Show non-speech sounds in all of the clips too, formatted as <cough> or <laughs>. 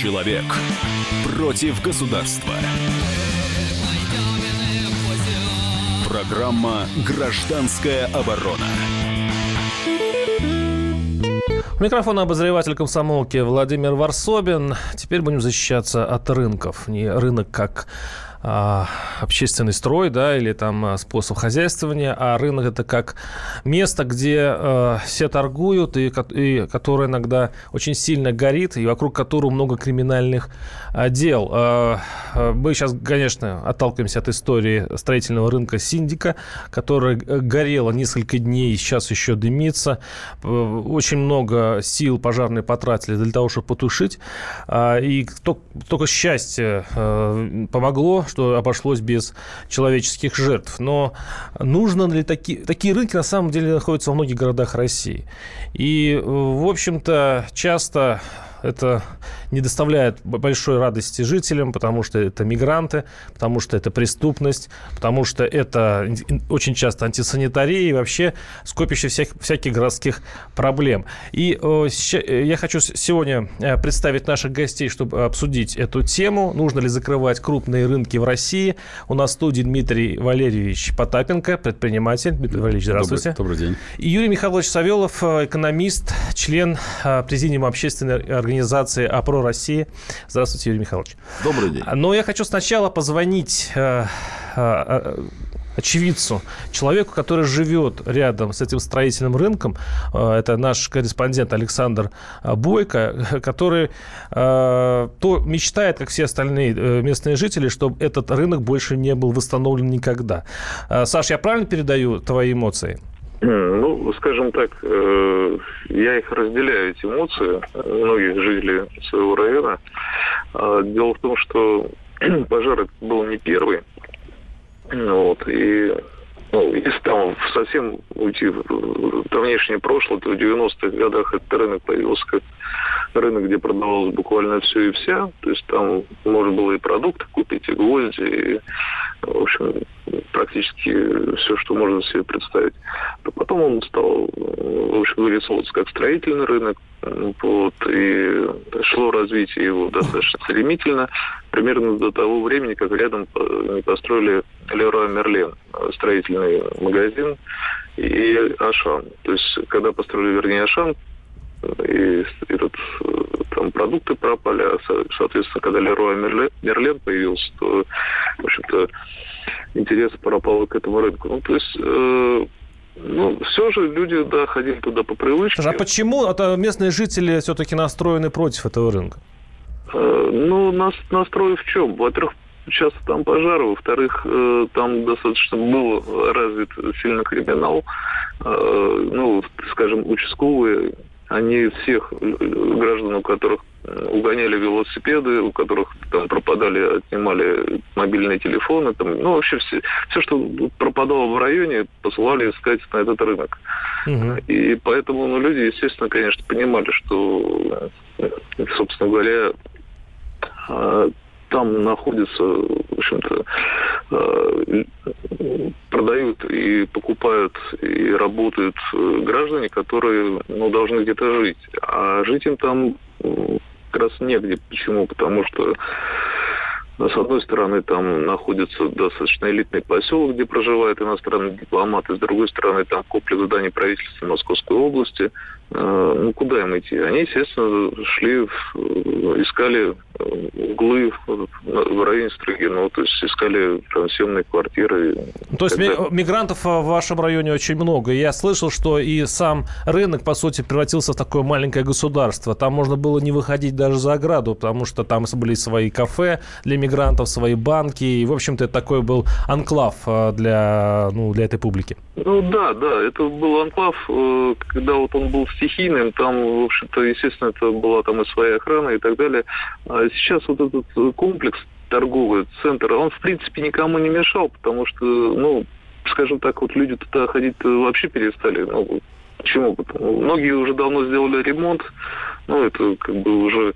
Человек против государства. Программа «Гражданская оборона». У микрофона обозреватель комсомолки Владимир Варсобин. Теперь будем защищаться от рынков. Не рынок как общественный строй, да, или там а, способ хозяйствования, а рынок это как место, где э, все торгуют и, и которое иногда очень сильно горит и вокруг которого много криминальных э, дел. Э, мы сейчас, конечно, отталкиваемся от истории строительного рынка Синдика, который горело несколько дней, сейчас еще дымится. Очень много сил пожарные потратили для того, чтобы потушить. Э, и только, только счастье э, помогло, что обошлось без человеческих жертв. Но нужно ли такие... Такие рынки, на самом деле, находятся во многих городах России. И, в общем-то, часто это не доставляет большой радости жителям, потому что это мигранты, потому что это преступность, потому что это очень часто антисанитария и вообще скопище всех, всяких городских проблем. И я хочу сегодня э, представить наших гостей, чтобы обсудить эту тему. Нужно ли закрывать крупные рынки в России? У нас в студии Дмитрий Валерьевич Потапенко, предприниматель. Дмитрий Валерьевич, здравствуйте. Добрый, добрый день. И Юрий Михайлович Савелов, э, экономист, член э, Президиума общественной организации организации АПРО России. Здравствуйте, Юрий Михайлович. Добрый день. Но я хочу сначала позвонить э, э, э, очевидцу, человеку, который живет рядом с этим строительным рынком. Это наш корреспондент Александр Бойко, который то мечтает, как все остальные местные жители, чтобы этот рынок больше не был восстановлен никогда. Саш, я правильно передаю твои эмоции? Ну, скажем так, э, я их разделяю, эти эмоции многих жителей своего района. А, дело в том, что <clears throat> пожар был не первый. Вот, и ну, если там совсем уйти в давнейшее прошлое, то в 90-х годах этот рынок появился как рынок, где продавалось буквально все и вся. То есть там можно было и продукты купить, и гвозди, и, в общем, практически все, что можно себе представить. То потом он стал, в общем, вырисовываться как строительный рынок, вот, и шло развитие его достаточно стремительно, примерно до того времени, как рядом построили Леруа Мерлен, строительный магазин, и Ашан. То есть, когда построили, вернее, Ашан, и этот, там продукты пропали, а, соответственно, когда Леруа Мерлен, появился, то, в общем-то, интерес пропал к этому рынку. Ну, то есть, э, ну, все же люди, да, ходили туда по привычке. А почему это местные жители все-таки настроены против этого рынка? Э, ну, нас, настрой в чем? Во-первых, сейчас там пожары, во-вторых, э, там достаточно был развит сильно криминал. Э, ну, скажем, участковые они всех граждан, у которых э, угоняли велосипеды, у которых там пропадали, отнимали мобильные телефоны, там, ну, вообще все, все, что пропадало в районе, посылали искать на этот рынок. Угу. И поэтому ну, люди, естественно, конечно, понимали, что, э, собственно говоря, там находятся, в общем-то, э, продают и покупают и работают э, граждане, которые ну, должны где-то жить. А жить им там как раз негде. Почему? Потому что с одной стороны, там находится достаточно элитный поселок, где проживают иностранные дипломаты. С другой стороны, там комплекс зданий правительства Московской области. Э, ну, куда им идти? Они, естественно, шли, в, искали углы в районе Строгино, то есть искали там съемные квартиры. То есть когда... мигрантов в вашем районе очень много. Я слышал, что и сам рынок, по сути, превратился в такое маленькое государство. Там можно было не выходить даже за ограду, потому что там были свои кафе для мигрантов, свои банки. И, в общем-то, это такой был анклав э, для, ну, для этой публики. Ну да, да, это был анклав, э, когда вот он был стихийным, там, в общем-то, естественно, это была там и своя охрана и так далее. А сейчас вот этот э, комплекс торговый центр, он, в принципе, никому не мешал, потому что, ну, скажем так, вот люди туда ходить вообще перестали. Ну, почему? Потому, многие уже давно сделали ремонт, ну, это как бы уже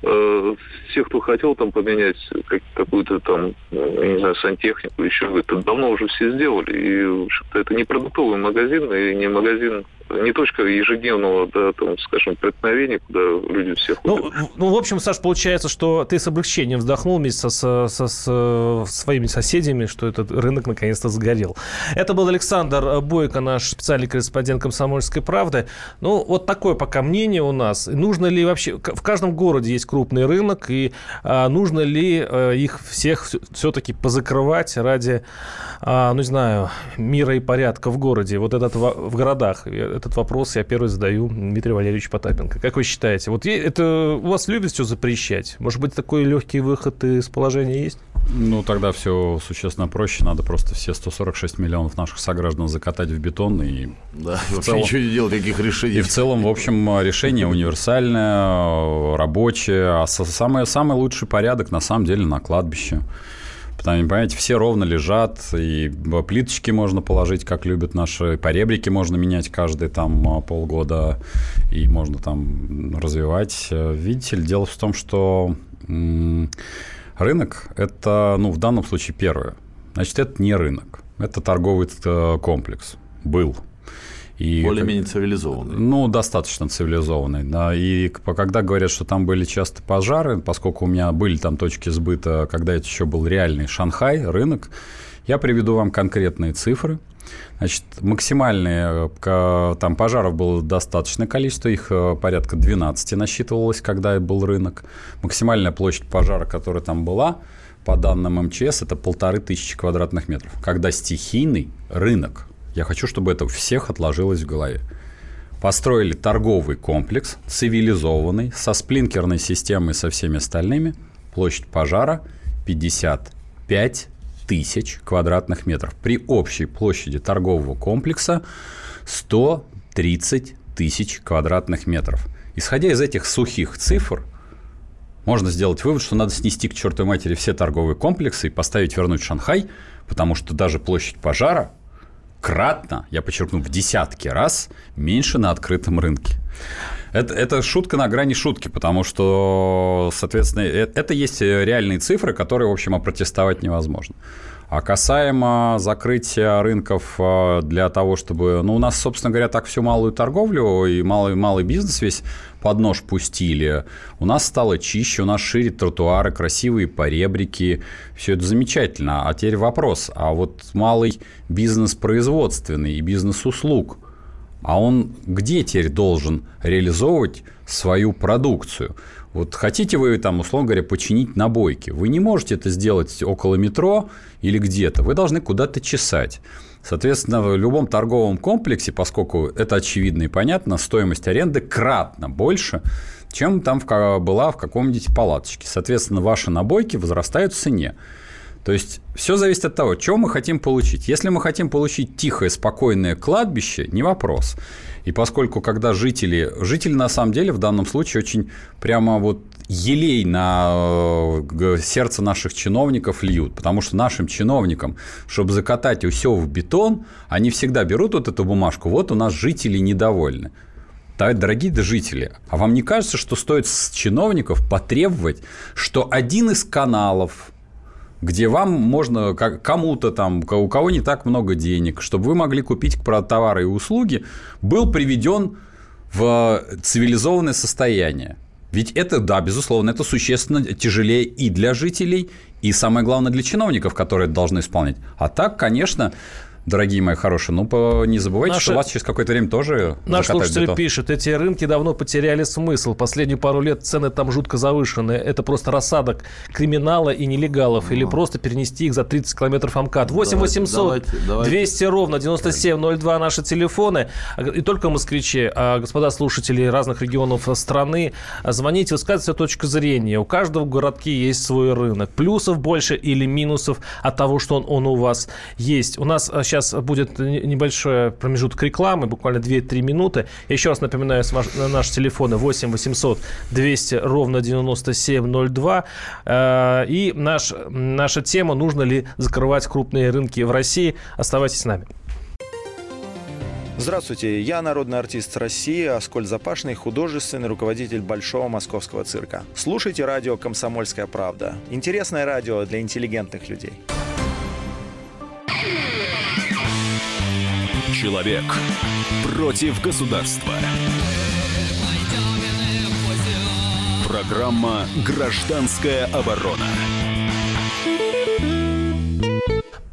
все, кто хотел там поменять как, какую-то там, я не знаю, сантехнику, еще это давно уже все сделали. И, в общем-то, это не продуктовый магазин и не магазин не точка ежедневного, да, там, скажем, преткновения, куда люди все ходят. Ну, ну, в общем, Саш, получается, что ты с облегчением вздохнул вместе со, со, со своими соседями, что этот рынок наконец-то сгорел. Это был Александр Бойко, наш специальный корреспондент «Комсомольской правды». Ну, вот такое пока мнение у нас. Нужно ли вообще... В каждом городе есть крупный рынок, и а, нужно ли а, их всех все-таки позакрывать ради, а, ну, не знаю, мира и порядка в городе? Вот этот в, в городах. Этот вопрос я первый задаю Дмитрию Валерьевичу Потапенко. Как вы считаете? Вот это у вас любят все запрещать? Может быть, такой легкий выход из положения есть? Ну, тогда все существенно проще. Надо просто все 146 миллионов наших сограждан закатать в бетон и... Да, в целом, ничего не делать, никаких решений. И в целом, в общем, решение универсальное, рабочее. А самый, самый лучший порядок, на самом деле, на кладбище. Потому, понимаете, все ровно лежат, и плиточки можно положить, как любят наши, поребрики можно менять каждые там полгода, и можно там развивать. Видите ли, дело в том, что Рынок – это, ну, в данном случае первое. Значит, это не рынок, это торговый э, комплекс. Был. И, Более-менее цивилизованный. Ну, достаточно цивилизованный. Да. И когда говорят, что там были часто пожары, поскольку у меня были там точки сбыта, когда это еще был реальный Шанхай, рынок, я приведу вам конкретные цифры – Значит, максимальные э, там пожаров было достаточное количество, их э, порядка 12 насчитывалось, когда был рынок. Максимальная площадь пожара, которая там была, по данным МЧС, это полторы тысячи квадратных метров. Когда стихийный рынок, я хочу, чтобы это у всех отложилось в голове. Построили торговый комплекс, цивилизованный, со сплинкерной системой, со всеми остальными. Площадь пожара 55 тысяч квадратных метров. При общей площади торгового комплекса 130 тысяч квадратных метров. Исходя из этих сухих цифр, можно сделать вывод, что надо снести к чертовой матери все торговые комплексы и поставить вернуть Шанхай, потому что даже площадь пожара кратно, я подчеркну, в десятки раз меньше на открытом рынке. Это, это шутка на грани шутки, потому что, соответственно, это, это есть реальные цифры, которые, в общем, опротестовать невозможно. А касаемо закрытия рынков э, для того, чтобы... Ну, у нас, собственно говоря, так всю малую торговлю и малый, малый бизнес весь под нож пустили. У нас стало чище, у нас шире тротуары, красивые поребрики. Все это замечательно. А теперь вопрос. А вот малый бизнес производственный и бизнес услуг, а он где теперь должен реализовывать свою продукцию? Вот хотите вы там, условно говоря, починить набойки, вы не можете это сделать около метро или где-то, вы должны куда-то чесать. Соответственно, в любом торговом комплексе, поскольку это очевидно и понятно, стоимость аренды кратно больше, чем там была в каком-нибудь палаточке. Соответственно, ваши набойки возрастают в цене. То есть все зависит от того, что мы хотим получить. Если мы хотим получить тихое, спокойное кладбище, не вопрос. И поскольку когда жители, жители на самом деле в данном случае очень прямо вот елей на э, сердце наших чиновников льют, потому что нашим чиновникам, чтобы закатать все в бетон, они всегда берут вот эту бумажку, вот у нас жители недовольны. Так, дорогие жители, а вам не кажется, что стоит с чиновников потребовать, что один из каналов, где вам можно кому-то там, у кого не так много денег, чтобы вы могли купить товары и услуги, был приведен в цивилизованное состояние. Ведь это, да, безусловно, это существенно тяжелее и для жителей, и самое главное для чиновников, которые это должны исполнять. А так, конечно, дорогие мои хорошие, ну, не забывайте, Наши... что вас через какое-то время тоже Наш слушатель бетон. пишет, эти рынки давно потеряли смысл. Последние пару лет цены там жутко завышенные. Это просто рассадок криминала и нелегалов. Или просто перенести их за 30 километров МКАД. 8 800 200 ровно 9702 наши телефоны. И только москвичи, а господа слушатели разных регионов страны, звоните, высказывайте свою точку зрения. У каждого в городке есть свой рынок. Плюсов больше или минусов от того, что он, он у вас есть. У нас сейчас сейчас будет небольшой промежуток рекламы, буквально 2-3 минуты. Я еще раз напоминаю, наши телефоны 8 800 200 ровно 9702. Э, и наш, наша тема, нужно ли закрывать крупные рынки в России. Оставайтесь с нами. Здравствуйте, я народный артист России, Аскольд Запашный, художественный руководитель Большого Московского цирка. Слушайте радио «Комсомольская правда». Интересное радио для интеллигентных людей. Человек против государства. Программа «Гражданская оборона».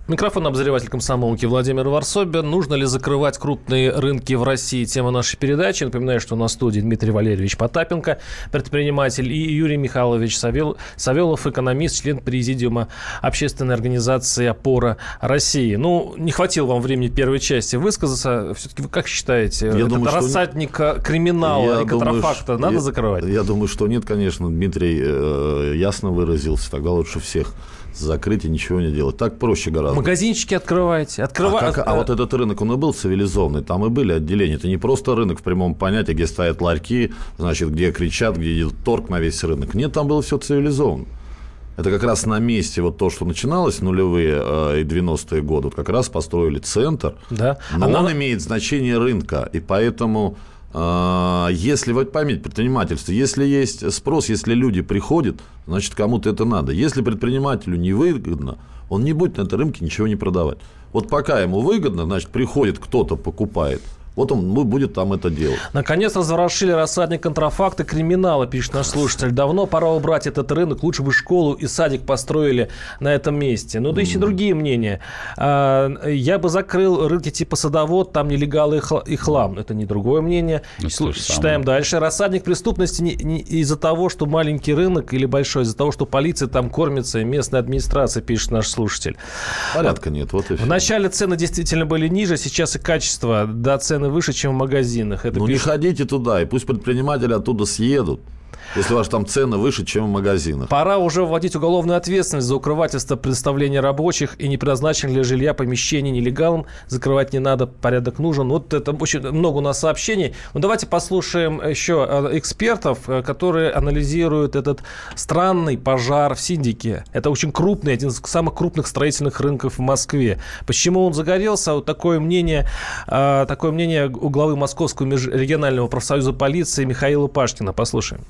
Микрофон обозреватель комсомолки Владимир Варсобин. Нужно ли закрывать крупные рынки в России? Тема нашей передачи. Напоминаю, что на студии Дмитрий Валерьевич Потапенко, предприниматель, и Юрий Михайлович Савел, Савелов, экономист, член президиума общественной организации «Опора России». Ну, не хватило вам времени первой части высказаться. Все-таки вы как считаете, я думаю, рассадник что... криминала я и контрафакта думаю, надо я, закрывать? Я думаю, что нет, конечно. Дмитрий э, ясно выразился. Тогда лучше всех закрыть и ничего не делать. Так проще гораздо. Магазинчики открывайте. Открыва... А, как, а вот этот рынок, он и был цивилизованный. Там и были отделения. Это не просто рынок в прямом понятии, где стоят ларьки, значит, где кричат, где идет торг на весь рынок. Нет, там было все цивилизованно. Это как раз на месте вот то, что начиналось нулевые э, и 90-е годы. Вот как раз построили центр. Да. Но Она... он имеет значение рынка. И поэтому а, если, вот поймите, предпринимательство, если есть спрос, если люди приходят, значит, кому-то это надо. Если предпринимателю невыгодно, он не будет на этом рынке ничего не продавать. Вот пока ему выгодно, значит, приходит кто-то, покупает – вот он ну, будет там это делать. Наконец разворошили рассадник контрафакта криминала, пишет наш слушатель. Давно пора убрать этот рынок. Лучше бы школу и садик построили на этом месте. Ну, да есть и другие мнения. А, я бы закрыл рынки типа садовод, там нелегалы и хлам. Это не другое мнение. Ну, Читаем дальше. Рассадник преступности не, не из-за того, что маленький рынок или большой, из-за того, что полиция там кормится и местная администрация, пишет наш слушатель. Порядка нет. Вот и все. Вначале цены действительно были ниже, сейчас и качество до цены цены выше, чем в магазинах. Это ну, пишет... не ходите туда, и пусть предприниматели оттуда съедут. Если ваши там цены выше, чем в магазинах. Пора уже вводить уголовную ответственность за укрывательство предоставления рабочих и не предназначенных для жилья помещений нелегалам. Закрывать не надо, порядок нужен. Вот это очень много у нас сообщений. Ну, давайте послушаем еще э, экспертов, э, которые анализируют этот странный пожар в Синдике. Это очень крупный, один из самых крупных строительных рынков в Москве. Почему он загорелся? Вот такое мнение, э, такое мнение у главы Московского межрегионального профсоюза полиции Михаила Пашкина. Послушаем.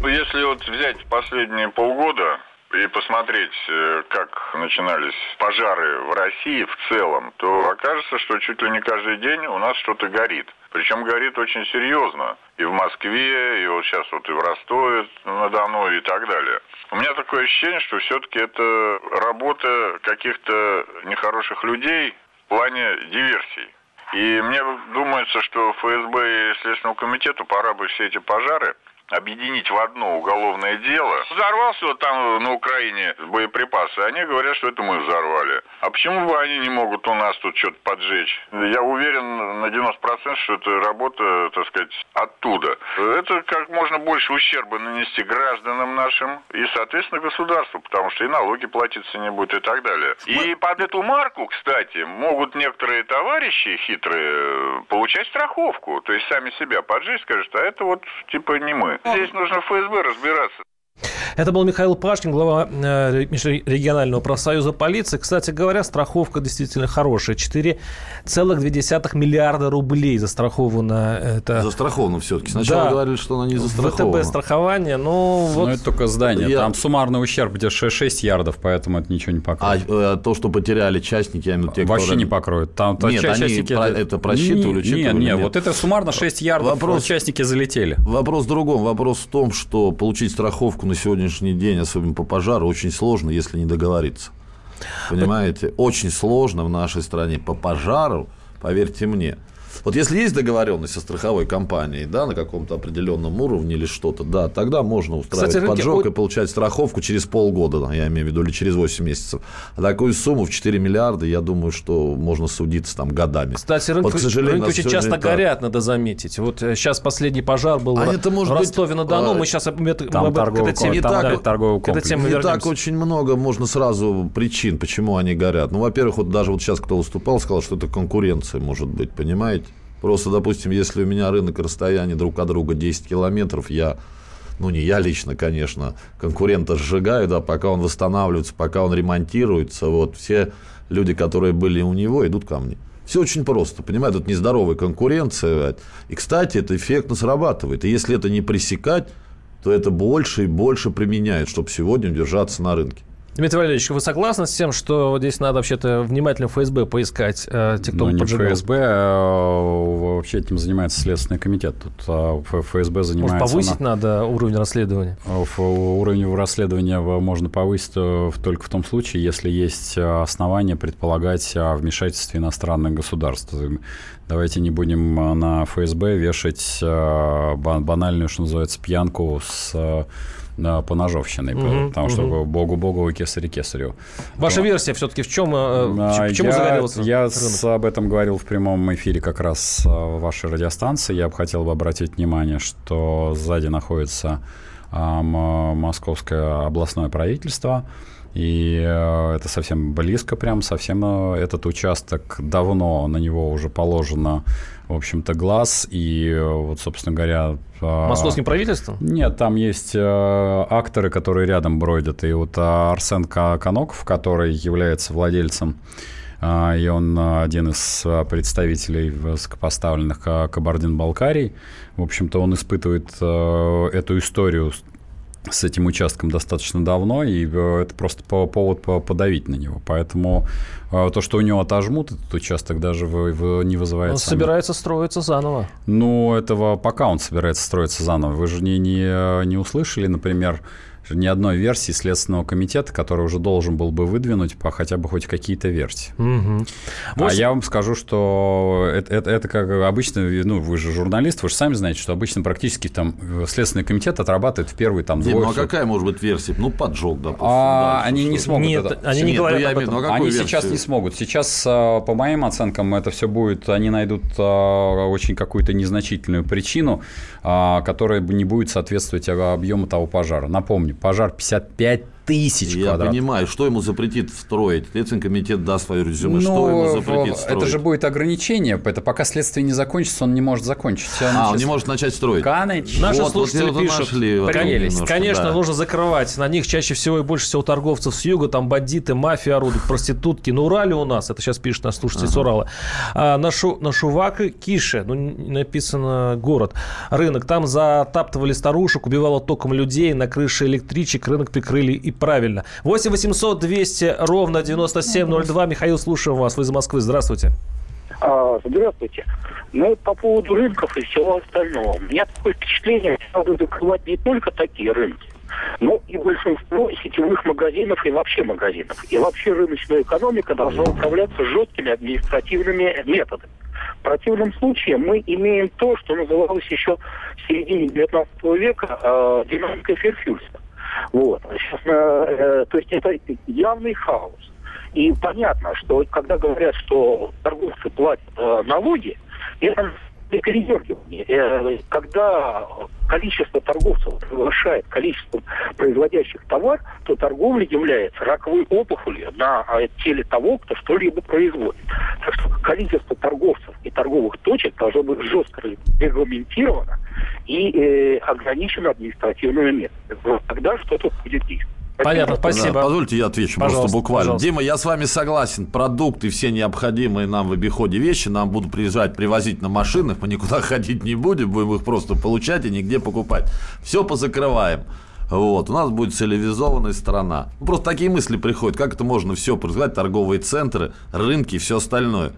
Ну, если вот взять последние полгода и посмотреть, э, как начинались пожары в России в целом, то окажется, что чуть ли не каждый день у нас что-то горит. Причем горит очень серьезно. И в Москве, и вот сейчас вот и в Ростове на Дону и так далее. У меня такое ощущение, что все-таки это работа каких-то нехороших людей в плане диверсий. И мне думается, что ФСБ и Следственному комитету пора бы все эти пожары объединить в одно уголовное дело. Взорвался вот там на Украине боеприпасы. Они говорят, что это мы взорвали. А почему бы они не могут у нас тут что-то поджечь? Я уверен на 90%, что это работа, так сказать, оттуда. Это как можно больше ущерба нанести гражданам нашим и, соответственно, государству, потому что и налоги платиться не будет и так далее. И под эту марку, кстати, могут некоторые товарищи хитрые получать страховку. То есть сами себя поджечь, скажут, а это вот типа не мы. Здесь нужно ФСБ разбираться. Это был Михаил Пашкин, глава э, регионального профсоюза полиции. Кстати говоря, страховка действительно хорошая. 4,2 миллиарда рублей застраховано. Это... Застраховано все-таки. Сначала да. говорили, что она не застрахована. ВТБ страхование, но... Вот... Ну, это только здание. Я... Там суммарный ущерб где 6 ярдов, поэтому это ничего не покроет. А э, то, что потеряли частники, я имею те, Вообще которые... не покроет. Там, нет, они частники... про это просчитывали, учитывали? Нет, нет, вот это суммарно 6 ярдов вопрос... участники залетели. Вопрос в другом. Вопрос в том, что получить страховку на сегодня сегодняшний день, особенно по пожару, очень сложно, если не договориться. Понимаете? Очень сложно в нашей стране по пожару, поверьте мне. Вот если есть договоренность со страховой компанией, да, на каком-то определенном уровне или что-то, да, тогда можно устраивать Кстати, поджог рынки... и получать страховку через полгода, я имею в виду, или через 8 месяцев. А такую сумму в 4 миллиарда, я думаю, что можно судиться там годами. Кстати, рынки, вот, к сожалению, рынки очень часто горят, надо заметить. Вот сейчас э, последний пожар был а в, это может Ростове-на-Дону, мы сейчас там мы, торговый, к этой там, да, торговый комплекс. Не так очень много можно сразу причин, почему они горят. Ну, во-первых, вот даже вот сейчас кто выступал, сказал, что это конкуренция может быть, понимаете? Просто, допустим, если у меня рынок расстояние друг от друга 10 километров, я, ну не я лично, конечно, конкурента сжигаю, да, пока он восстанавливается, пока он ремонтируется, вот все люди, которые были у него, идут ко мне. Все очень просто, понимаете, это нездоровая конкуренция. И, кстати, это эффектно срабатывает. И если это не пресекать, то это больше и больше применяют, чтобы сегодня удержаться на рынке. Дмитрий Валерьевич, вы согласны с тем, что здесь надо вообще-то внимательно ФСБ поискать, э, те, кто ну, не поджигал? ФСБ, а вообще этим занимается Следственный комитет. Тут а, ФСБ занимается... Может, повысить на... надо уровень расследования? Уровень расследования можно повысить э, только в том случае, если есть э, основания предполагать о вмешательстве иностранных государств. Давайте не будем на ФСБ вешать банальную, что называется, пьянку с поножовщиной, угу, потому угу. что богу богу и кесаре кесарю. Ваша То, версия все-таки в чем, э, почему я, загорелся Я рынок? с, об этом говорил в прямом эфире как раз в вашей радиостанции. Я бы хотел бы обратить внимание, что сзади находится а, московское областное правительство, и э, это совсем близко, прям совсем этот участок давно на него уже положено в общем-то, глаз. И вот, собственно говоря... Московским правительством? Нет, там есть э, акторы, которые рядом бродят. И вот Арсен Коноков, который является владельцем и он один из представителей высокопоставленных Кабардин-Балкарий. В общем-то, он испытывает э, эту историю с этим участком достаточно давно, и э, это просто повод подавить на него. Поэтому э, то, что у него отожмут этот участок, даже не вызывает... Он сами... собирается строиться заново. Ну, этого пока он собирается строиться заново. Вы же не, не, не услышали, например, ни одной версии Следственного комитета, который уже должен был бы выдвинуть по хотя бы хоть какие-то версии. Угу. А я вам скажу, что это, это, это как обычно, ну, вы же журналист, вы же сами знаете, что обычно практически там Следственный комитет отрабатывает в первый там двое. Ну, а какая может быть версия? Ну, поджог, допустим. А, да, они не смогут Нет, это. они не Нет, говорят об этом. Ну, они версию? сейчас не смогут. Сейчас, а, по моим оценкам, это все будет, они найдут а, очень какую-то незначительную причину, а, которая не будет соответствовать объему того пожара. Напомню, пожар 55 тысяч Я квадратов. понимаю, что ему запретит строить? Следственный комитет даст свое резюме, Но что ему запретит строить? Это же будет ограничение, это пока следствие не закончится, он не может закончить. Он а, сейчас... он не может начать строить? Конечно. Наши вот, слушатели вот пишут, нашли немножко, конечно, да. нужно закрывать. На них чаще всего и больше всего торговцев с юга, там бандиты, мафия орудуют, проститутки. На Урале у нас, это сейчас пишет наш слушатель ага. с Урала, а, на, шу, на Шувака Кише, ну, написано город, рынок, там затаптывали старушек, убивало током людей, на крыше электричек рынок прикрыли и правильно. 8 800 200 ровно 9702. Михаил, слушаем вас. Вы из Москвы. Здравствуйте. А, здравствуйте. Ну, по поводу рынков и всего остального. У меня такое впечатление, что надо закрывать не только такие рынки, но и большинство сетевых магазинов и вообще магазинов. И вообще рыночная экономика должна управляться жесткими административными методами. В противном случае мы имеем то, что называлось еще в середине 19 века э, динамикой Ферфюльса. Вот. Сейчас, э, э, то есть это явный хаос. И понятно, что когда говорят, что торговцы платят э, налоги, это передергивание. Э, когда количество торговцев превышает количество производящих товар, то торговля является раковой опухолью на э, теле того, кто что-либо производит. Так что количество торговцев и торговых точек должно быть жестко регламентировано и э, ограничено административными методами. Тогда что-то будет действовать. Понятно, спасибо. Да, позвольте я отвечу пожалуйста, просто буквально. Пожалуйста. Дима, я с вами согласен. Продукты, все необходимые нам в обиходе вещи нам будут приезжать, привозить на машинах. Мы никуда <laughs> ходить не будем, будем их просто получать и нигде покупать. Все позакрываем. Вот, у нас будет цивилизованная страна. Просто такие мысли приходят. Как это можно все производить? Торговые центры, рынки и все остальное.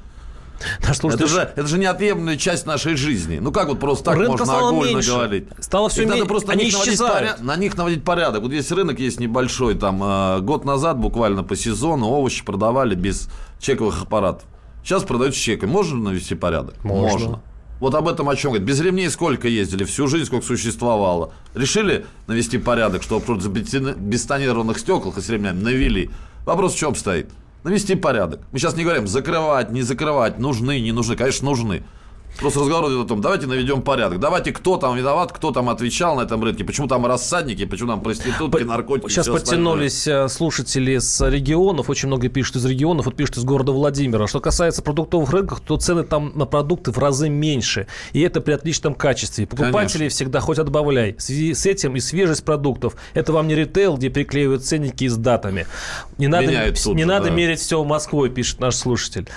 <laughs> Наш слушатель... это, же, это же неотъемлемая часть нашей жизни. Ну как вот просто так Рынка можно огульно меньше. говорить? Стало все меньше. Надо просто Они на них, наводить поряд... на них наводить порядок. Вот есть рынок, есть небольшой. Там э, год назад буквально по сезону овощи продавали без чековых аппаратов. Сейчас продают с чеками. Можно навести порядок? Можно. Можно. Вот об этом о чем говорит. Без ремней сколько ездили, всю жизнь сколько существовало. Решили навести порядок, чтобы без тонированных стеклах и с ремнями навели. Вопрос в чем стоит? Навести порядок. Мы сейчас не говорим закрывать, не закрывать, нужны, не нужны. Конечно, нужны. Просто разговор идет о том, давайте наведем порядок. Давайте, кто там виноват, кто там отвечал на этом рынке, почему там рассадники, почему там проститутки, наркотики. Сейчас подтянулись остальное. Э, слушатели с регионов, очень много пишут из регионов, вот пишут из города Владимира. Что касается продуктовых рынков, то цены там на продукты в разы меньше. И это при отличном качестве. Покупатели Конечно. всегда хоть отбавляй. В связи с этим и свежесть продуктов. Это вам не ритейл, где приклеивают ценники с датами. Не надо, тут не же, надо да. мерить все Москвой, пишет наш слушатель.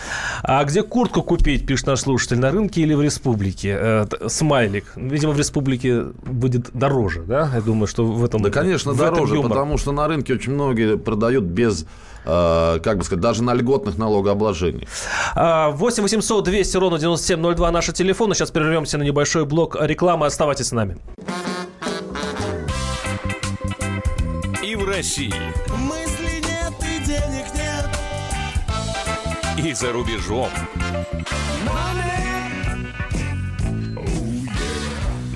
А где куртку купить, пишет наш слушатель. На рынке или в республике? Э, смайлик. Видимо, в республике будет дороже, да? Я думаю, что в этом Да, конечно, дороже, потому что на рынке очень многие продают без э, как бы сказать, даже на льготных налогообложений. 8 800 200 ровно 9702 наши телефоны. Сейчас прервемся на небольшой блок рекламы. Оставайтесь с нами. И в России. Мысли нет и денег нет. И за рубежом.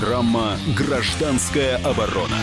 Программа «Гражданская оборона».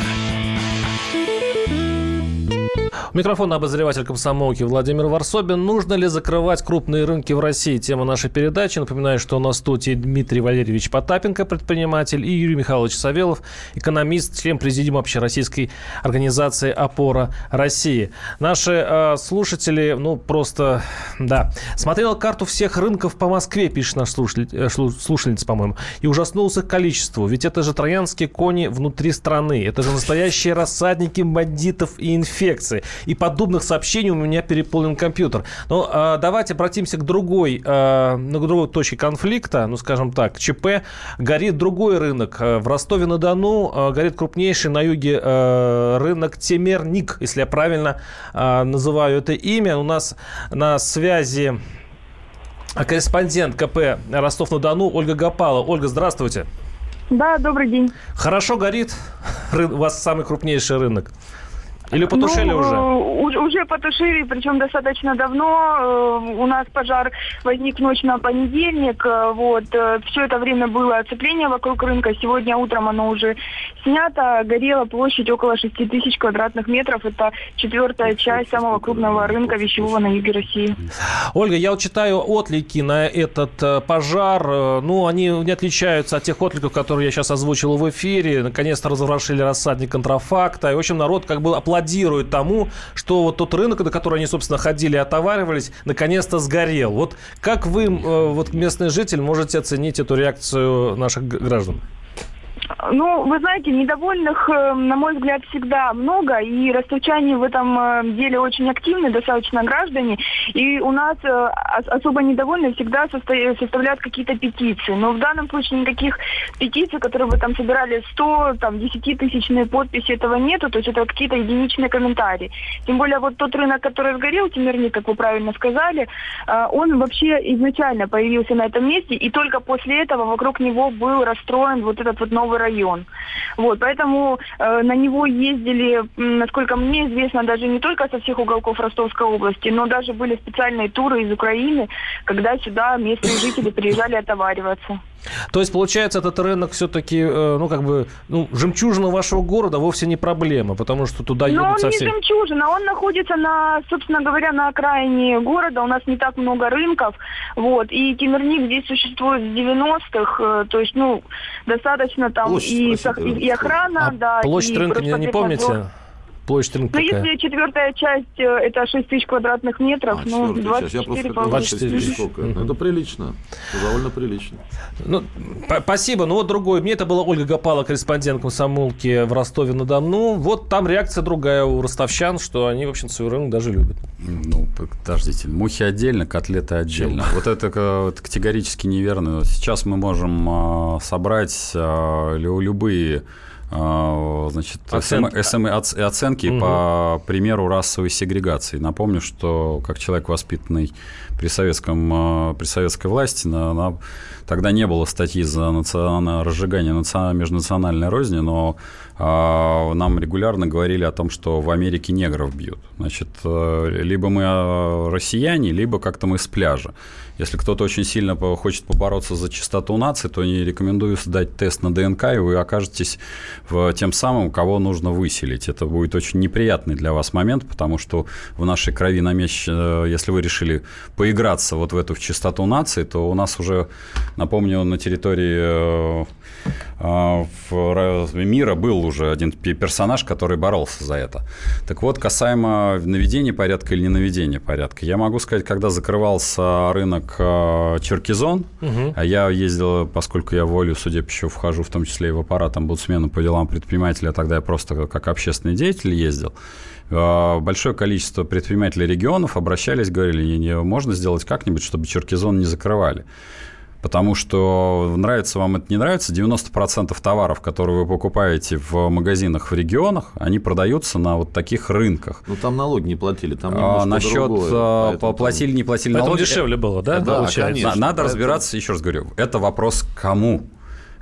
Микрофон обозреватель комсомолки Владимир Варсобин. Нужно ли закрывать крупные рынки в России? Тема нашей передачи. Напоминаю, что у нас в студии Дмитрий Валерьевич Потапенко, предприниматель, и Юрий Михайлович Савелов, экономист, член президиума общероссийской организации «Опора России». Наши э, слушатели, ну, просто, да. Смотрел карту всех рынков по Москве, пишет наш слушатель, э, слушательница, по-моему, и ужаснулся количеству. Ведь это же троянские кони внутри страны. Это же настоящие рассадники бандитов и инфекции и подобных сообщений у меня переполнен компьютер. Но э, давайте обратимся к другой, э, на другой точке конфликта, ну, скажем так, ЧП. Горит другой рынок. Э, в Ростове-на-Дону э, горит крупнейший на юге э, рынок Темерник, если я правильно э, называю это имя. У нас на связи корреспондент КП Ростов-на-Дону Ольга Гапала. Ольга, здравствуйте. Да, добрый день. Хорошо горит. У вас самый крупнейший рынок. Или потушили ну, уже? Уже потушили, причем достаточно давно. Э, у нас пожар возник ночь на понедельник. Э, вот. Э, Все это время было оцепление вокруг рынка. Сегодня утром оно уже снято. Горела площадь около 6 тысяч квадратных метров. Это четвертая часть самого крупного рынка вещевого на юге России. Ольга, я вот читаю отлики на этот пожар. Ну, они не отличаются от тех отликов, которые я сейчас озвучил в эфире. Наконец-то разворошили рассадник контрафакта. И, в общем, народ как бы оплатил аплодируют тому, что вот тот рынок, на который они, собственно, ходили и отоваривались, наконец-то сгорел. Вот как вы, э, вот местный житель, можете оценить эту реакцию наших граждан? Ну, вы знаете, недовольных, э, на мой взгляд, всегда много, и ростовчане в этом э, деле очень активны, достаточно граждане, и у нас э, особо недовольны всегда составляют какие-то петиции. Но в данном случае никаких петиций, которые бы там собирали 100, там, 10 тысячные подписи, этого нету, то есть это какие-то единичные комментарии. Тем более вот тот рынок, который сгорел, Тимирник, как вы правильно сказали, он вообще изначально появился на этом месте, и только после этого вокруг него был расстроен вот этот вот новый район. Вот, поэтому э, на него ездили, насколько мне известно, даже не только со всех уголков Ростовской области, но даже были специальные туры из Украины, когда сюда местные жители приезжали отовариваться. То есть, получается, этот рынок все-таки, э, ну, как бы, ну, жемчужина вашего города вовсе не проблема, потому что туда едут Но он совсем... не жемчужина, он находится на, собственно говоря, на окраине города, у нас не так много рынков, вот, и Темирник здесь существует с 90-х, э, то есть, ну, достаточно там площадь, и, и, и охрана, а да. Площадь рынка не, не помните? Площадь рынка Ну, если четвертая часть, э, это 6 тысяч квадратных метров, а, ну, 24 я 24 тысяч. Mm-hmm. Это прилично. Это довольно прилично. Ну, спасибо. Ну, вот другой. Мне это была Ольга Гапала, корреспондент комсомолки в Ростове-на-Дону. Вот там реакция другая у ростовчан, что они, в общем свой рынок даже любят. Ну, подождите. Мухи отдельно, котлеты отдельно. Вот это категорически неверно. Сейчас мы можем а, собрать а, любые значит, Оценки, СМ, оценки угу. по примеру расовой сегрегации. Напомню, что как человек, воспитанный при, советском, а, при советской власти, на, на, тогда не было статьи за национальное разжигание национ, межнациональной розни, но а, нам регулярно говорили о том, что в Америке негров бьют. Значит, э, либо мы э, россияне, либо как-то мы с пляжа. Если кто-то очень сильно хочет побороться за чистоту нации, то не рекомендую сдать тест на ДНК, и вы окажетесь в тем самым, кого нужно выселить. Это будет очень неприятный для вас момент, потому что в нашей крови намечено, если вы решили поиграться вот в эту в чистоту нации, то у нас уже, напомню, на территории э, мира был уже один персонаж, который боролся за это. Так вот, касаемо наведения порядка или не наведения порядка, я могу сказать, когда закрывался рынок э, Черкизон. Угу. А я ездил, поскольку я волю, по всему, вхожу в том числе и в аппарат омбудсмена по делам предпринимателя, тогда я просто как общественный деятель ездил. Э, большое количество предпринимателей регионов обращались, говорили, не, не, можно сделать как-нибудь, чтобы Черкизон не закрывали. Потому что нравится вам это не нравится, 90% товаров, которые вы покупаете в магазинах в регионах, они продаются на вот таких рынках. Ну там налоги не платили, там а, Насчет другое, платили, не платили поэтому налоги. дешевле было, да? Да, конечно. Надо разбираться, еще раз говорю, это вопрос к кому.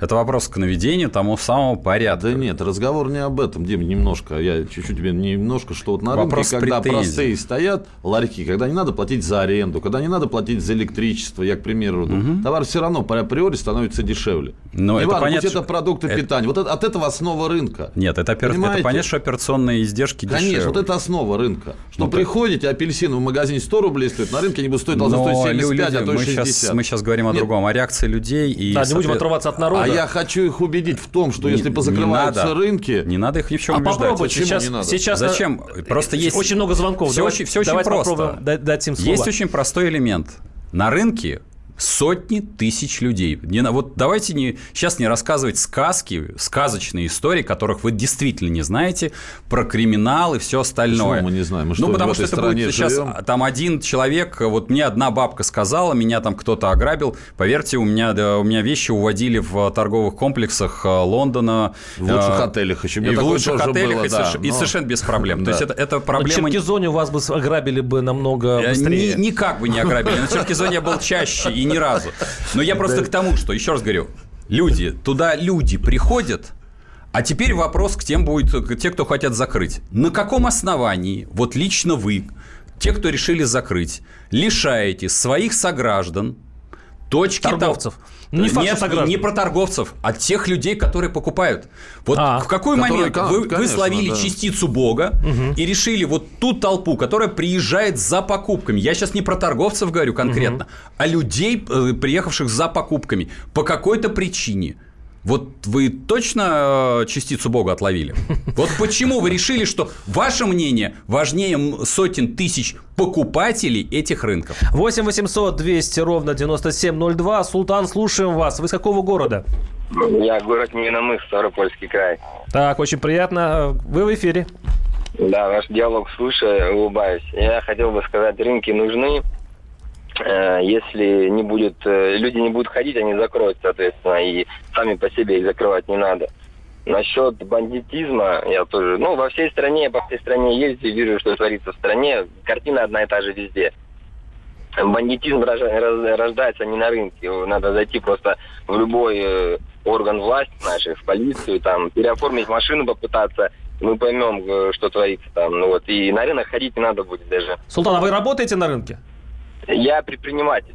Это вопрос к наведению тому самого порядка. Да нет, разговор не об этом, Дим, немножко. Я чуть-чуть тебе немножко, что вот на вопрос рынке, когда претензий. простые стоят ларьки, когда не надо платить за аренду, когда не надо платить за электричество, я, к примеру, угу. товар все равно по априори становится дешевле. Но это важно, понятно, это продукты это... питания. Вот это, от этого основа рынка. Нет, это, опер... это понятно, что операционные издержки Конечно, дешевле. вот это основа рынка. Что ну, приходите, апельсины в магазине 100 рублей стоят, на рынке они будут стоить, должны стоить 75, люди, а то и 60. Мы сейчас, мы сейчас говорим о Нет. другом, о реакции людей. И, да, не будем отрываться от народа. А я хочу их убедить в том, что не, если позакрываются не надо, рынки... Не надо их ни в чем а убеждать. попробуйте. Почему сейчас, не надо? Сейчас Зачем? Просто есть... Очень много звонков. Все, очень, все очень просто. Дать им слово. Есть очень простой элемент. На рынке сотни тысяч людей. Не, вот давайте не, сейчас не рассказывать сказки, сказочные истории, которых вы действительно не знаете, про криминал и все остальное. Почему мы не знаем? Мы ну, потому что это будет сейчас там один человек, вот мне одна бабка сказала, меня там кто-то ограбил. Поверьте, у меня, да, у меня вещи уводили в торговых комплексах э, Лондона. В лучших э, отелях еще. И в лучших отелях, было, и, да, соверш... но... и совершенно без проблем. То есть это, это проблема... На Черкизоне у вас бы ограбили бы намного э, быстрее. Ни, никак бы не ограбили. На Черкизоне я был чаще и ни разу. Но я просто к тому, что, еще раз говорю, люди, туда люди приходят, а теперь вопрос к тем будет, те, кто хотят закрыть. На каком основании, вот лично вы, те, кто решили закрыть, лишаете своих сограждан точки... Торговцев. Там, не, Нет, не про торговцев, а тех людей, которые покупают. Вот а, в какой момент вы, конечно, вы словили да. частицу Бога угу. и решили вот ту толпу, которая приезжает за покупками. Я сейчас не про торговцев говорю конкретно, угу. а людей, э, приехавших за покупками по какой-то причине – вот вы точно э, частицу Бога отловили? <laughs> Вот почему вы решили, что ваше мнение важнее сотен тысяч покупателей этих рынков? 8 800 200 ровно 9702. Султан, слушаем вас. Вы с какого города? Я город Миномыс, Ставропольский край. Так, очень приятно. Вы в эфире. Да, ваш диалог слушаю, улыбаюсь. Я хотел бы сказать, рынки нужны, если не будет, э, люди не будут ходить, они закроют, соответственно, и сами по себе их закрывать не надо. Насчет бандитизма, я тоже, ну, во всей стране, по всей стране ездил, вижу, что творится в стране, картина одна и та же везде. Бандитизм рождается не на рынке, надо зайти просто в любой э, орган власти нашей, в полицию, там, переоформить машину попытаться, мы поймем, что творится там. Ну вот, и на рынок ходить не надо будет даже. Султан, а вы работаете на рынке? Я предприниматель.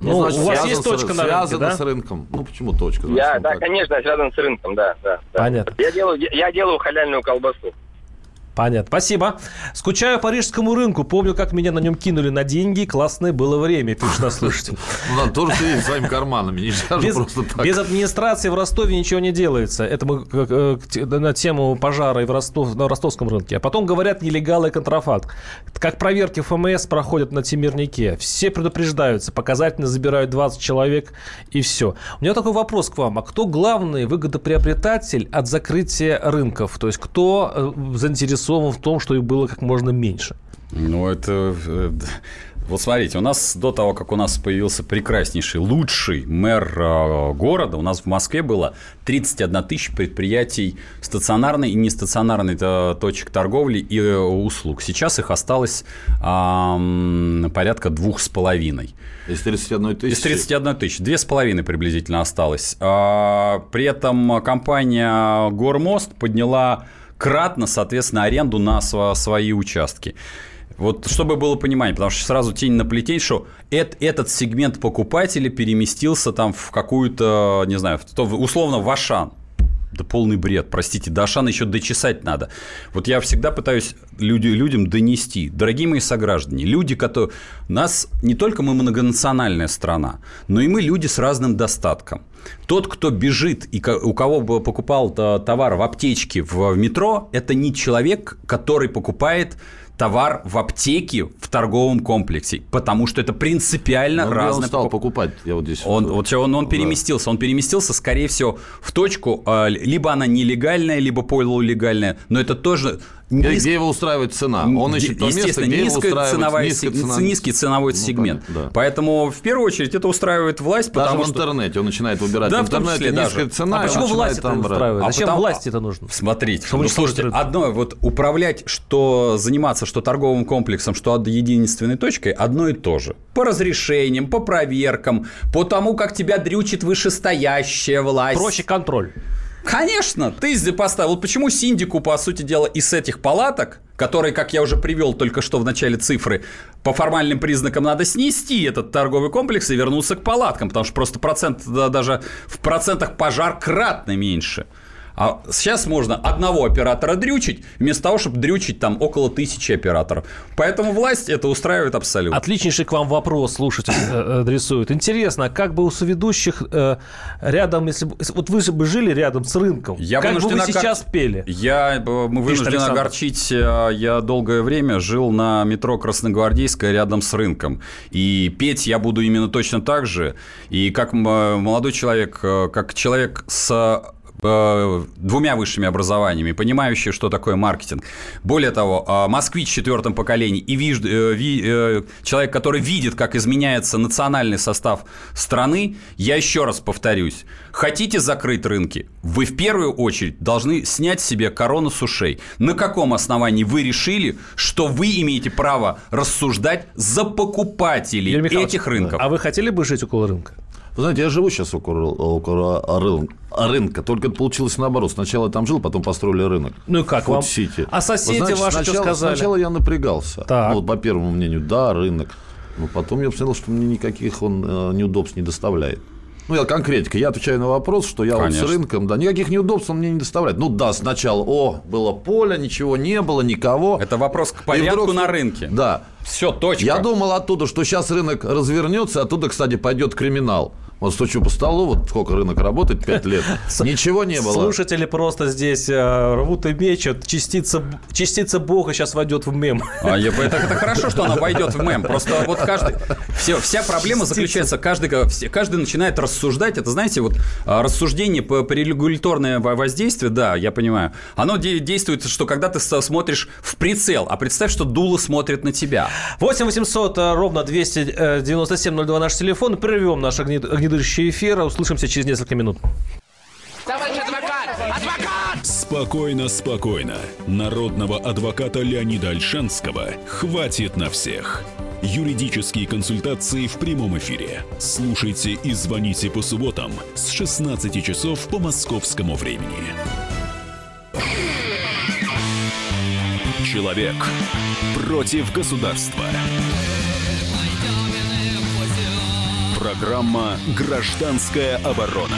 Ну, ну значит, у вас есть точка с, на рынке, да? с рынком. Ну, почему точка? Я, да, так. конечно, связан с рынком, да, да. Понятно. Я делаю, я делаю халяльную колбасу. Понятно. Спасибо. Скучаю по парижскому рынку. Помню, как меня на нем кинули на деньги. Классное было время, пишет наш слушатель. <laughs> Ну, тоже ты своими карманами, без. Без администрации в Ростове ничего не делается. Это мы на тему пожара и в Ростов, на ростовском рынке. А потом говорят нелегалы и контрафакт. Как проверки ФМС проходят на Темирнике. Все предупреждаются, показательно забирают 20 человек и все. У меня такой вопрос к вам. А кто главный выгодоприобретатель от закрытия рынков? То есть кто э, заинтересован заинтересован в том, что их было как можно меньше. Ну, это... Э, вот смотрите, у нас до того, как у нас появился прекраснейший, лучший мэр э, города, у нас в Москве было 31 тысяча предприятий стационарной и нестационарной э, точек торговли и услуг. Сейчас их осталось э, порядка двух с половиной. Из 31 тысячи? Из 31 тысячи. Две с половиной приблизительно осталось. А, при этом компания Гормост подняла кратно, соответственно, аренду на свои участки. Вот чтобы было понимание, потому что сразу тень на плетень, что этот, этот сегмент покупателей переместился там в какую-то, не знаю, условно в Ашан. Да полный бред, простите, до Ашана еще дочесать надо. Вот я всегда пытаюсь люди, людям донести. Дорогие мои сограждане, люди, которые... Нас не только мы многонациональная страна, но и мы люди с разным достатком. Тот, кто бежит и у кого бы покупал товар в аптечке в метро, это не человек, который покупает товар в аптеке в торговом комплексе, потому что это принципиально Но разное. Он стал покупать, я вот здесь. Он, вот он, он переместился, он переместился, скорее всего, в точку, а, либо она нелегальная, либо полулегальная, но это тоже Низк... Где его устраивает цена? Он ищет то место, где низкая его ценовая, низкая цена... низкий ценовой ну, сегмент. Да. Поэтому, в первую очередь, это устраивает власть, Даже потому в интернете он начинает выбирать. Да, в интернете низкая даже. цена. А почему власть это устраивает? А Зачем потому... власти это нужно? Смотрите, что ну, слушайте, одно, вот управлять, что заниматься, что торговым комплексом, что единственной точкой, одно и то же. По разрешениям, по проверкам, по тому, как тебя дрючит вышестоящая власть. Проще контроль. Конечно, ты поставил. Вот почему синдику, по сути дела, из этих палаток, которые, как я уже привел только что в начале цифры, по формальным признакам надо снести этот торговый комплекс и вернуться к палаткам, потому что просто процент, да, даже в процентах пожар кратно меньше. А сейчас можно одного оператора дрючить, вместо того, чтобы дрючить там около тысячи операторов. Поэтому власть это устраивает абсолютно. Отличнейший к вам вопрос слушатель э, адресует. Интересно, а как бы у соведущих э, рядом, если бы... Вот вы же бы жили рядом с рынком, я как бы вы сейчас пели? Я, э, мы вынуждены огорчить. Я долгое время жил на метро Красногвардейская рядом с рынком. И петь я буду именно точно так же. И как молодой человек, как человек с Э, двумя высшими образованиями, понимающие, что такое маркетинг. Более того, а, москвич в четвертом поколении и виж, э, ви, э, человек, который видит, как изменяется национальный состав страны, я еще раз повторюсь, хотите закрыть рынки, вы в первую очередь должны снять себе корону с ушей. На каком основании вы решили, что вы имеете право рассуждать за покупателей этих рынков? А вы хотели бы жить около рынка? Вы знаете, я живу сейчас около, около рынка, только это получилось наоборот. Сначала я там жил, потом построили рынок. Ну и как вам? Сити. А соседи значит, ваши сначала, что сказали? Сначала я напрягался. Так. Ну, вот по первому мнению, да, рынок. Но потом я посмотрел, что мне никаких он э, неудобств не доставляет. Ну, я конкретика. Я отвечаю на вопрос, что я вот с рынком, да, никаких неудобств он мне не доставляет. Ну, да, сначала, о, было поле, ничего не было, никого. Это вопрос к порядку вдруг, на рынке. Да. Все, точка. Я думал оттуда, что сейчас рынок развернется, оттуда, кстати, пойдет криминал. Вот стучу по столу, вот сколько рынок работает, 5 лет. <laughs> Ничего не было. Слушатели просто здесь э, рвут и мечут. Частица, частица Бога сейчас войдет в мем. А, я, это, это хорошо, что она войдет в мем. Просто вот каждый... Все, вся проблема заключается, каждый, каждый начинает рассуждать. Это, знаете, вот а, рассуждение по, по регуляторное воздействие, да, я понимаю. Оно действует, что когда ты смотришь в прицел, а представь, что дуло смотрит на тебя. 8 800 э, ровно 297 02 наш телефон. Прервем наш огнет предыдущий эфир. Услышимся через несколько минут. Товарищ адвокат! Адвокат! Спокойно, спокойно. Народного адвоката Леонида Альшанского хватит на всех. Юридические консультации в прямом эфире. Слушайте и звоните по субботам с 16 часов по московскому времени. Человек против государства. Программа «Гражданская оборона».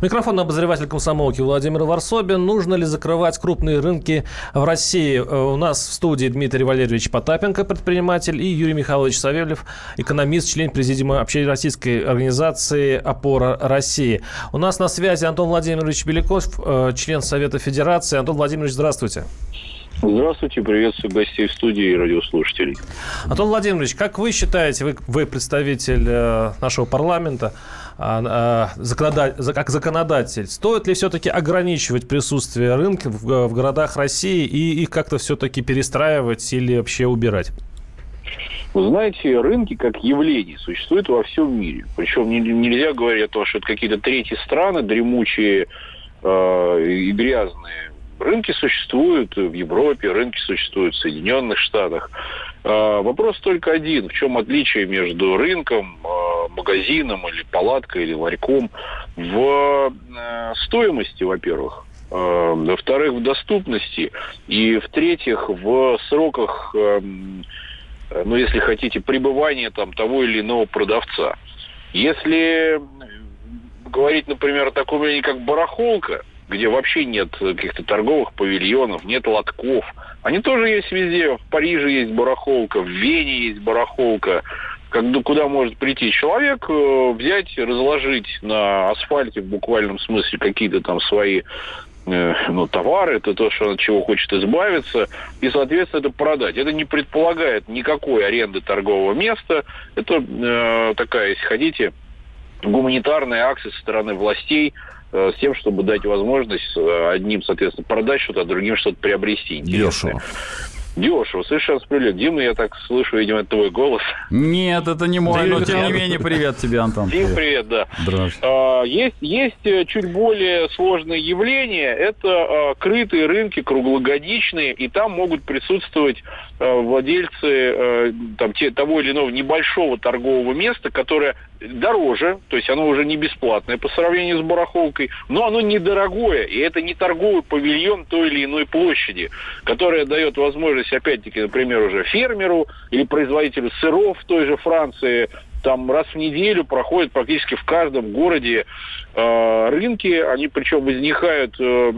Микрофон обозреватель комсомолки Владимир Варсобин. Нужно ли закрывать крупные рынки в России? Э, у нас в студии Дмитрий Валерьевич Потапенко, предприниматель, и Юрий Михайлович Савельев, экономист, член президиума общероссийской организации «Опора России». У нас на связи Антон Владимирович Беляков, э, член Совета Федерации. Антон Владимирович, здравствуйте. Здравствуйте, приветствую гостей в студии и радиослушателей. Антон Владимирович, как вы считаете, вы, вы представитель э, нашего парламента, а, а, законодатель, как законодатель, стоит ли все-таки ограничивать присутствие рынка в, в городах России и их как-то все-таки перестраивать или вообще убирать? Вы знаете, рынки как явление существуют во всем мире. Причем нельзя говорить о том, что это какие-то третьи страны, дремучие э, и грязные Рынки существуют в Европе, рынки существуют в Соединенных Штатах. А, вопрос только один. В чем отличие между рынком, а, магазином или палаткой или ларьком? В э, стоимости, во-первых. во-вторых, в доступности, и в-третьих, в сроках, эм, ну, если хотите, пребывания там того или иного продавца. Если говорить, например, о таком явлении, как барахолка, где вообще нет каких-то торговых павильонов, нет лотков. Они тоже есть везде. В Париже есть барахолка, в Вене есть барахолка. Когда, куда может прийти человек, э, взять, разложить на асфальте в буквальном смысле какие-то там свои э, ну, товары, это то, что от чего хочет избавиться, и, соответственно, это продать. Это не предполагает никакой аренды торгового места. Это э, такая, если хотите, гуманитарная акция со стороны властей с тем, чтобы дать возможность э, одним, соответственно, продать что-то, а другим что-то приобрести. Дешево. Дешево, совершенно справедливо. Дима, я так слышу, видимо, это твой голос. Нет, это не мой, но тем не менее, привет тебе, Антон. Дим, привет, да. А, есть, есть э, чуть более сложные явления. Это а, крытые рынки, круглогодичные, и там могут присутствовать а, владельцы а, там, те, того или иного небольшого торгового места, которое дороже, то есть оно уже не бесплатное по сравнению с барахолкой, но оно недорогое, и это не торговый павильон той или иной площади, которая дает возможность, опять-таки, например, уже фермеру или производителю сыров в той же Франции там раз в неделю проходят практически в каждом городе э, рынки, они причем возникают Э,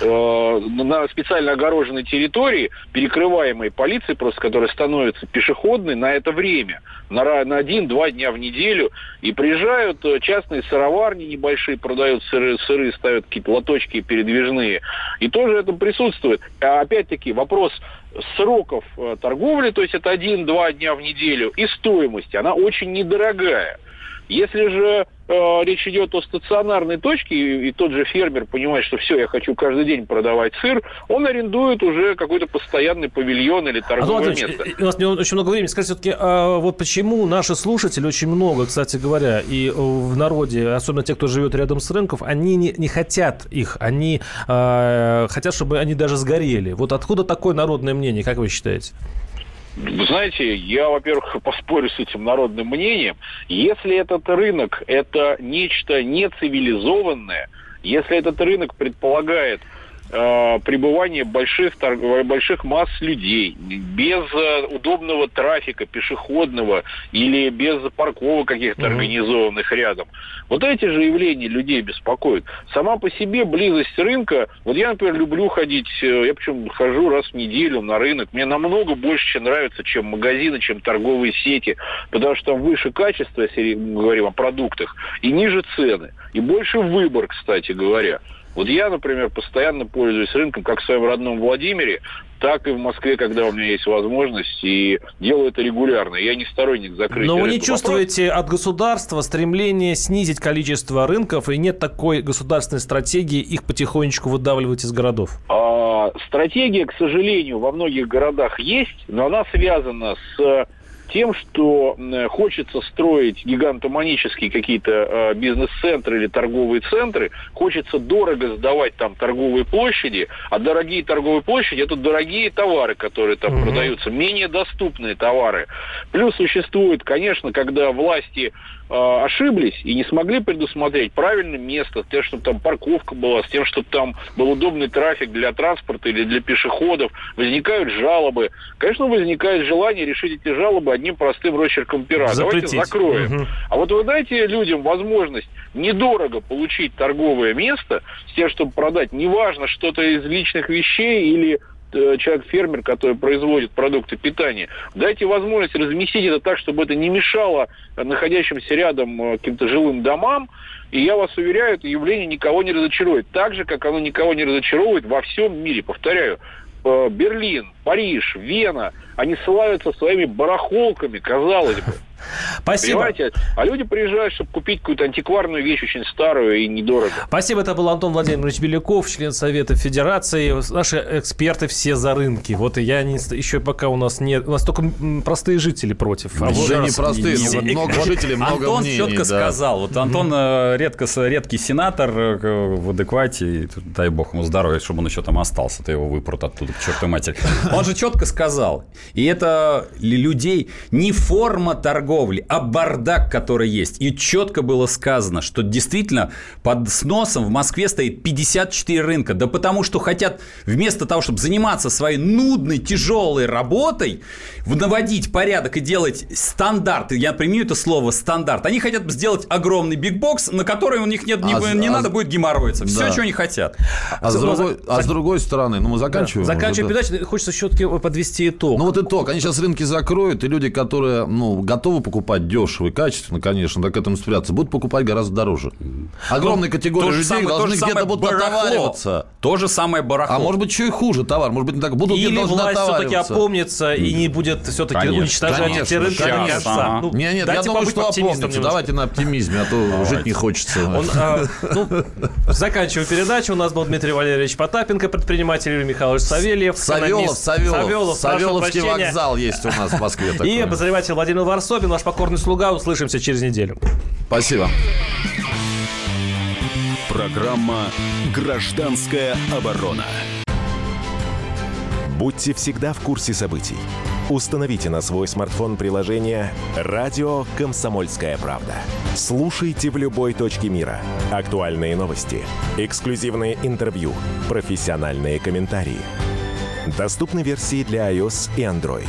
на специально огороженной территории, перекрываемой полицией, просто которая становится пешеходной на это время, на, на один-два дня в неделю, и приезжают э, частные сыроварни небольшие, продают сыры, сыры ставят какие-то лоточки передвижные, и тоже это присутствует. А опять-таки вопрос сроков э, торговли, то есть это один-два дня в неделю, и стоимости, она очень недорогая. Если же э, речь идет о стационарной точке, и, и тот же фермер понимает, что все, я хочу каждый день продавать сыр, он арендует уже какой-то постоянный павильон или торговое а, место. У нас не очень много времени. Скажите, все-таки, а вот почему наши слушатели, очень много, кстати говоря, и в народе, особенно те, кто живет рядом с рынком, они не, не хотят их, они э, хотят, чтобы они даже сгорели. Вот откуда такое народное мнение, как вы считаете? Вы знаете, я, во-первых, поспорю с этим народным мнением. Если этот рынок – это нечто нецивилизованное, если этот рынок предполагает э, пребывание больших, больших масс людей, без э, удобного трафика пешеходного или без парковок каких-то mm-hmm. организованных рядом. Вот эти же явления людей беспокоят. Сама по себе близость рынка, вот я, например, люблю ходить, э, я причем хожу раз в неделю на рынок, мне намного больше нравится, чем магазины, чем торговые сети, потому что там выше качество, если мы говорим о продуктах, и ниже цены, и больше выбор, кстати говоря. Вот я, например, постоянно пользуюсь рынком как в своем родном Владимире, так и в Москве, когда у меня есть возможность, и делаю это регулярно. Я не сторонник закрытия. Но вы не чувствуете вопрос. от государства стремление снизить количество рынков, и нет такой государственной стратегии их потихонечку выдавливать из городов? А, стратегия, к сожалению, во многих городах есть, но она связана с тем, что хочется строить гигантоманические какие-то э, бизнес-центры или торговые центры, хочется дорого сдавать там торговые площади, а дорогие торговые площади это дорогие товары, которые там угу. продаются, менее доступные товары. Плюс существует, конечно, когда власти э, ошиблись и не смогли предусмотреть правильное место, с тем, чтобы там парковка была, с тем, чтобы там был удобный трафик для транспорта или для пешеходов, возникают жалобы. Конечно, возникает желание решить эти жалобы одним простым росчерком пера. Запретить. Давайте закроем. Угу. А вот вы дайте людям возможность недорого получить торговое место с тем, чтобы продать, неважно, что-то из личных вещей или человек-фермер, который производит продукты питания, дайте возможность разместить это так, чтобы это не мешало находящимся рядом э, каким-то жилым домам, и я вас уверяю, это явление никого не разочарует. Так же, как оно никого не разочаровывает во всем мире. Повторяю, э, Берлин, Париж, Вена, они славятся своими барахолками, казалось бы. Спасибо. Понимаете? А люди приезжают, чтобы купить какую-то антикварную вещь, очень старую и недорого. Спасибо. Это был Антон Владимирович Беляков, член Совета Федерации. Наши эксперты все за рынки. Вот и я не, еще пока у нас нет... У нас только простые жители против. А Уже не простые, но вот много жителей, много Антон мнений. четко да. сказал. Вот Антон mm редко, редкий сенатор э, в адеквате. Дай бог ему здоровья, чтобы он еще там остался. Ты его выпрут оттуда, к чертовой матери. Он же четко сказал. И это людей не форма торговли торговли, а бардак, который есть. И четко было сказано, что действительно под сносом в Москве стоит 54 рынка. Да потому что хотят вместо того, чтобы заниматься своей нудной, тяжелой работой, наводить порядок и делать стандарты, я приму это слово стандарт, они хотят сделать огромный бигбокс, на который у них нет, не, а, не а, надо будет геморроиться. Все, да. что они хотят. А, с другой, а с другой стороны, ну мы заканчиваем. Да, заканчиваем уже, передачу, хочется все-таки подвести итог. Ну вот итог. Они сейчас рынки закроют, и люди, которые ну, готовы покупать дешево и качественно, конечно, так к этому спрятаться, будут покупать гораздо дороже. Огромная ну, категория людей самое, должны где-то будут отовариваться. То же самое барахло. А может быть, что и хуже товар. Может быть, не так будут Или власть все-таки опомнится и не будет все-таки уничтожать эти рынки конца. Ну, нет, нет, я думаю, что опомнится. Давайте на оптимизме, а то жить не хочется. А, ну, заканчиваю передачу. У нас был Дмитрий Валерьевич Потапенко, предприниматель Юрий Михайлович Савельев. Савелов, Савелов. Савеловский вокзал есть у нас в Москве. И обозреватель Владимир Варсобин, ваш покорный слуга. Услышимся через неделю. Спасибо. Программа «Гражданская оборона». Будьте всегда в курсе событий. Установите на свой смартфон приложение «Радио Комсомольская правда». Слушайте в любой точке мира. Актуальные новости, эксклюзивные интервью, профессиональные комментарии. Доступны версии для iOS и Android.